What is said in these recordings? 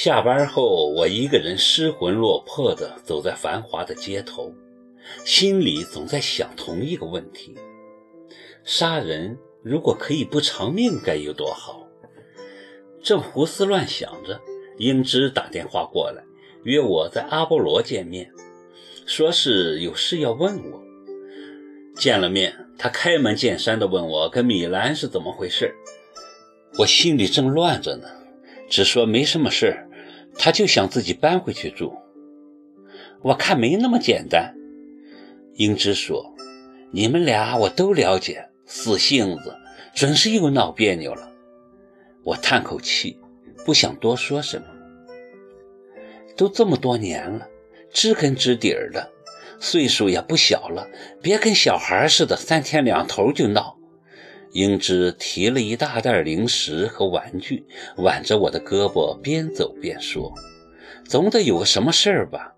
下班后，我一个人失魂落魄地走在繁华的街头，心里总在想同一个问题：杀人如果可以不偿命，该有多好？正胡思乱想着，英芝打电话过来，约我在阿波罗见面，说是有事要问我。见了面，他开门见山地问我跟米兰是怎么回事。我心里正乱着呢。只说没什么事儿，他就想自己搬回去住。我看没那么简单。英芝说：“你们俩我都了解，死性子，准是又闹别扭了。”我叹口气，不想多说什么。都这么多年了，知根知底儿的，岁数也不小了，别跟小孩似的，三天两头就闹。英芝提了一大袋零食和玩具，挽着我的胳膊，边走边说：“总得有个什么事儿吧？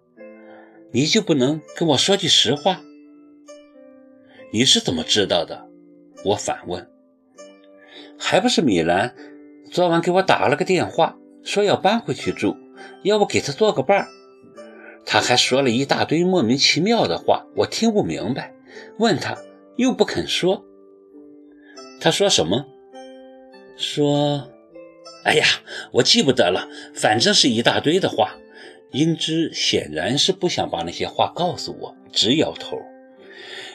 你就不能跟我说句实话？”你是怎么知道的？我反问。还不是米兰昨晚给我打了个电话，说要搬回去住，要不给他做个伴儿。他还说了一大堆莫名其妙的话，我听不明白，问他又不肯说。他说什么？说，哎呀，我记不得了，反正是一大堆的话。英芝显然是不想把那些话告诉我，直摇头。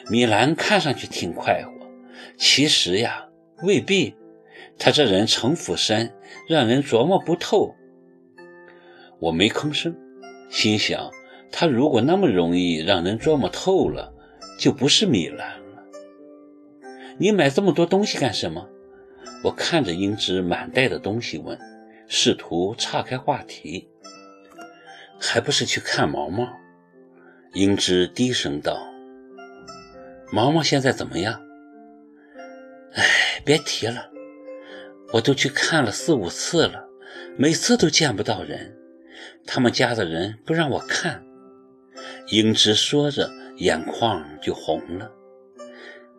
米兰看上去挺快活，其实呀，未必。他这人城府深，让人琢磨不透。我没吭声，心想，他如果那么容易让人琢磨透了，就不是米兰。你买这么多东西干什么？我看着英芝满袋的东西问，试图岔开话题。还不是去看毛毛？英芝低声道：“毛毛现在怎么样？”哎，别提了，我都去看了四五次了，每次都见不到人。他们家的人不让我看。英芝说着，眼眶就红了。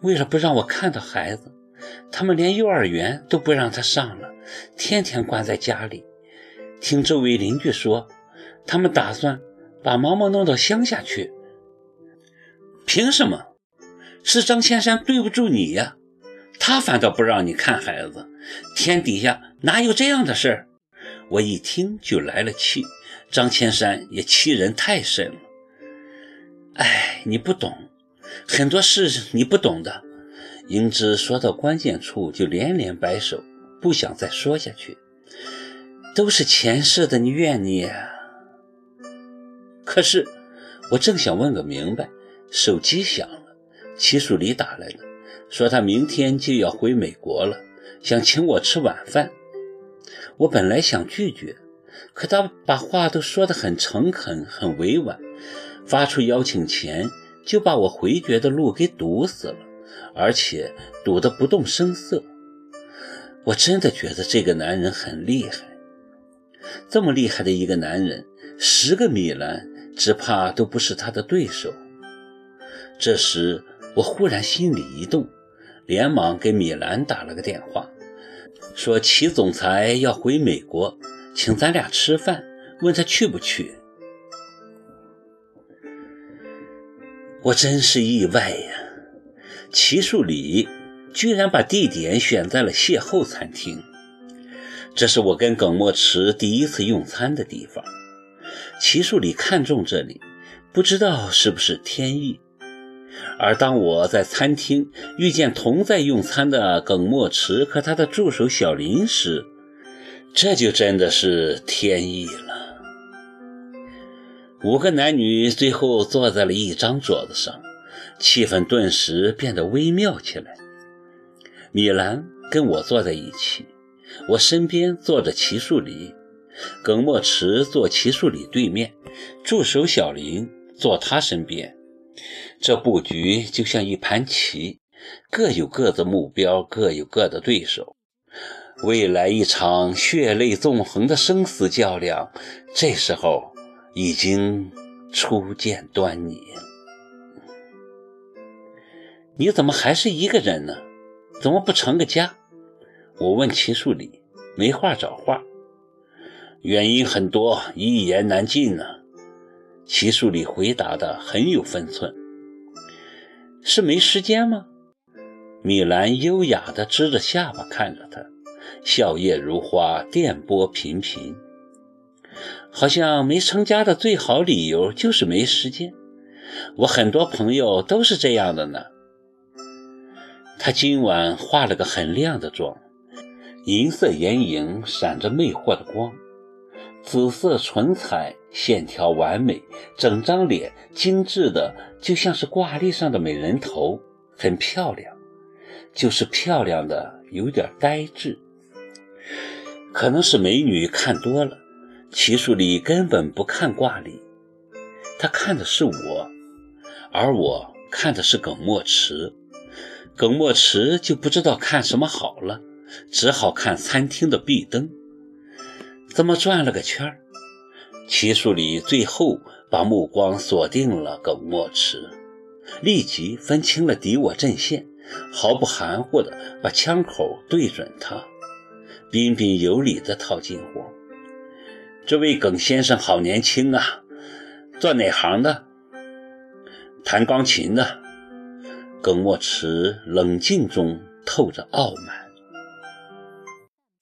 为了不让我看到孩子，他们连幼儿园都不让他上了，天天关在家里。听周围邻居说，他们打算把毛毛弄到乡下去。凭什么？是张千山对不住你呀？他反倒不让你看孩子，天底下哪有这样的事儿？我一听就来了气。张千山也欺人太甚了。哎，你不懂。很多事你不懂的，英芝说到关键处就连连摆手，不想再说下去。都是前世的，你怨你。可是我正想问个明白，手机响了，齐树礼打来了，说他明天就要回美国了，想请我吃晚饭。我本来想拒绝，可他把话都说得很诚恳，很委婉，发出邀请前。就把我回绝的路给堵死了，而且堵得不动声色。我真的觉得这个男人很厉害，这么厉害的一个男人，十个米兰只怕都不是他的对手。这时我忽然心里一动，连忙给米兰打了个电话，说齐总裁要回美国，请咱俩吃饭，问他去不去。我真是意外呀！齐树礼居然把地点选在了邂逅餐厅，这是我跟耿墨池第一次用餐的地方。齐树礼看中这里，不知道是不是天意。而当我在餐厅遇见同在用餐的耿墨池和他的助手小林时，这就真的是天意了。五个男女最后坐在了一张桌子上，气氛顿时变得微妙起来。米兰跟我坐在一起，我身边坐着齐树礼，耿墨池坐齐树礼对面，助手小林坐他身边。这布局就像一盘棋，各有各的目标，各有各的对手。未来一场血泪纵横的生死较量，这时候。已经初见端倪。你怎么还是一个人呢？怎么不成个家？我问齐树礼，没话找话。原因很多，一言难尽呢。齐树礼回答的很有分寸。是没时间吗？米兰优雅地支着下巴看着他，笑靥如花，电波频频。好像没成家的最好理由就是没时间。我很多朋友都是这样的呢。他今晚化了个很亮的妆，银色眼影闪着魅惑的光，紫色唇彩线条完美，整张脸精致的就像是挂历上的美人头，很漂亮。就是漂亮的有点呆滞，可能是美女看多了。齐树礼根本不看挂历，他看的是我，而我看的是耿墨池。耿墨池就不知道看什么好了，只好看餐厅的壁灯。这么转了个圈儿，齐树礼最后把目光锁定了耿墨池，立即分清了敌我阵线。毫不含糊地把枪口对准他，彬彬有礼地套近乎：“这位耿先生好年轻啊，做哪行的？弹钢琴的。”耿墨池冷静中透着傲慢。